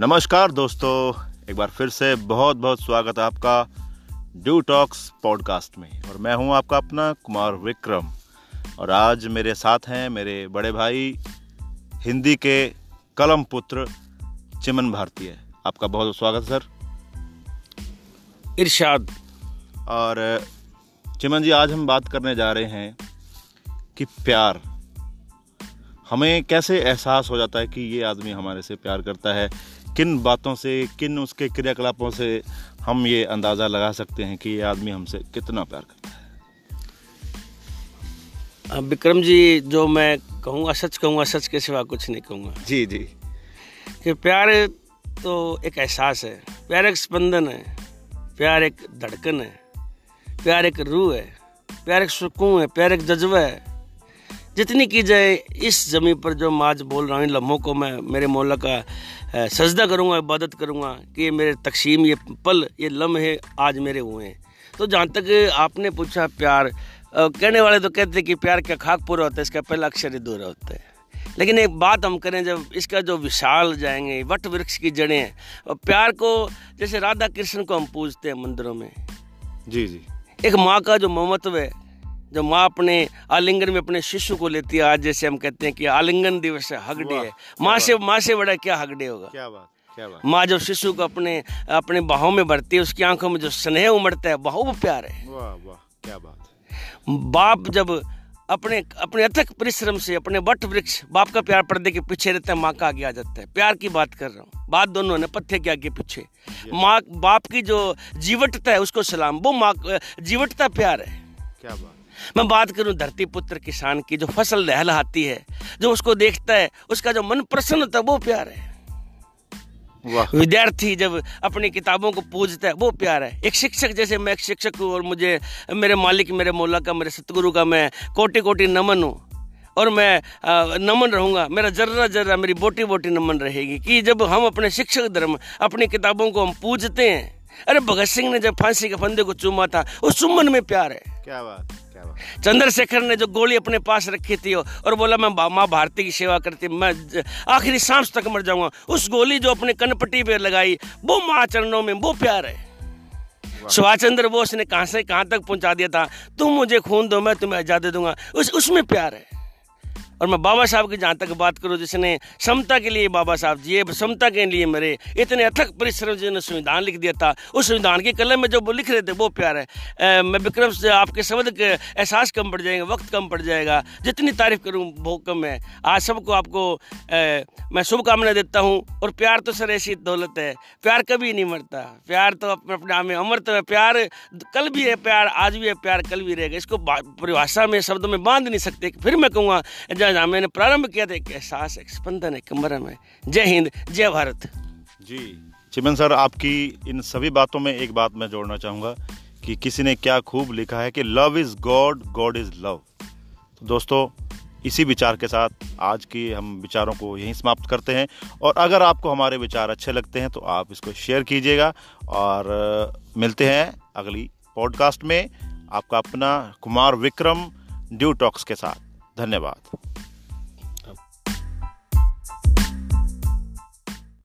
नमस्कार दोस्तों एक बार फिर से बहुत बहुत स्वागत है आपका ड्यू टॉक्स पॉडकास्ट में। और मैं हूँ आपका अपना कुमार विक्रम। और आज मेरे साथ हैं मेरे बड़े भाई हिंदी के कलम पुत्र चिमन भारतीय आपका बहुत बहुत स्वागत सर। इरशाद। और चिमन जी आज हम बात करने जा रहे हैं कि प्यार। हमें कैसे एहसास हो जाता है कि ये आदमी हमारे से प्यार करता है? किन बातों से किन उसके क्रियाकलापों से हम ये अंदाज़ा लगा सकते हैं कि ये आदमी हमसे कितना प्यार करता है? विक्रम जी जो मैं कहूँगा सच कहूँगा सच के सिवा कुछ नहीं कहूँगा। जी जी। कि प्यार तो एक एहसास है प्यार एक स्पंदन है प्यार एक धड़कन है प्यार एक रूह है प्यार एक सुकून है प्यार एक जज्बा है। जितनी की जाए इस ज़मीन पर जो मैं आज बोल रहा हूँ इन लम्हों को मैं मेरे मौला का सजदा करूँगा इबादत करूँगा कि ये मेरे तकसीम ये पल ये लम्हे आज मेरे हुए हैं। तो जहाँ तक आपने पूछा प्यार कहने वाले तो कहते हैं कि प्यार क्या खाक पूरा होता है इसका पहला अक्षर ही दूर होता है। लेकिन एक बात हम करें जब इसका जो विशाल जाएँगे वट वृक्ष की जड़ें हैं और प्यार को जैसे राधा कृष्ण को हम पूजते हैं मंदिरों में। जी जी। एक माँ का जो ममत्व है जो माँ अपने आलिंगन में अपने शिशु को लेती है आज जैसे हम कहते हैं कि आलिंगन दिवस है हगडे है। माँ से माँ से बड़ा क्या हगडे होगा? क्या बात क्या बात। माँ जब शिशु को अपने अपने बाहों में भरती है उसकी आँखों में जो स्नेह उमड़ता है बहुत प्यार है। वाह वाह क्या बात। बाप जब अपने अपने अथक परिश्रम से अपने वट वृक्ष बाप का प्यार पर्दे के पीछे रहता है माँ का आगे आ जाता है। प्यार की बात कर रहा हूँ। बात दोनों ने पत्थे के आगे पीछे। माँ बाप की जो जीवटता है उसको सलाम। वो माँ जीवटता प्यार है। क्या बात। मैं बात करूँ धरती पुत्र किसान की जो फ़सल लहलहाती है जो उसको देखता है उसका जो मन प्रसन्न होता है वो प्यार है। विद्यार्थी जब अपनी किताबों को पूजता है वो प्यार है। एक शिक्षक जैसे मैं एक शिक्षक हूँ और मुझे मेरे मालिक मेरे मौला का मेरे सतगुरु का मैं कोटि कोटि नमन हूँ। और मैं नमन रहूँगा मेरा जर्रा जर्रा मेरी बोटी बोटी नमन रहेगी कि जब हम अपने शिक्षक धर्म अपनी किताबों को हम पूजते हैं अरे भगत सिंह ने जब फांसी के फंदे को चूमा था उस चुम्बन में प्यार है। क्या बात। चंद्रशेखर ने जो गोली अपने पास रखी थी और बोला मैं माँ भारती की सेवा करती मैं आखिरी सांस तक मर जाऊँगा। उस गोली जो अपने कनपट्टी पे लगाई वो माँ चरणों में वो प्यार है। सुभाष चंद्र बोस ने कहा से कहाँ तक पहुँचा दिया था? तुम मुझे खून दो मैं तुम्हें आज़ादी दूँगा। उस उसमें प्यार है। और मैं बाबा साहब की जहाँ तक बात करूँ जिसने समता के लिए बाबा साहब जी समता के लिए मरे इतने अथक परिश्रम जिन्होंने संविधान लिख दिया था। उस संविधान की कलम में जो वो लिख रहे थे वो प्यार है। आ, मैं विक्रम से आपके शब्द के एहसास कम पड़ जाएँगे वक्त कम पड़ जाएगा। जितनी तारीफ़ करूँ वो कम है। आज सबको आपको आ, मैं शुभकामना देता हूँ और प्यार तो सर ऐसी दौलत है। प्यार कभी नहीं मरता। प्यार तो अपने अपने आप में अमृत है। प्यार कल भी है प्यार आज भी है प्यार कल भी रहेगा। इसको परिभाषा में शब्दों में बाँध नहीं सकते। फिर मैं कहूँगा जहाँ मैंने प्रारंभ किया था, एक एहसास, एक स्पंदन, एक मरम है। जय हिंद, जय भारत। जी, चिमन सर, आपकी इन सभी बातों में एक बात मैं जोड़ना चाहूँगा कि किसी ने क्या खूब लिखा है कि love is God God is love तो दोस्तों, इसी विचार के साथ आज की हम विचारों को यहीं समाप्त करते हैं। और अगर आपको हमारे विचार अच्छे लगते हैं तो आप इसको शेयर कीजिएगा। और मिलते हैं अगली पॉडकास्ट में। आपका अपना कुमार विक्रम ड्यू टॉक्स के साथ। धन्यवाद।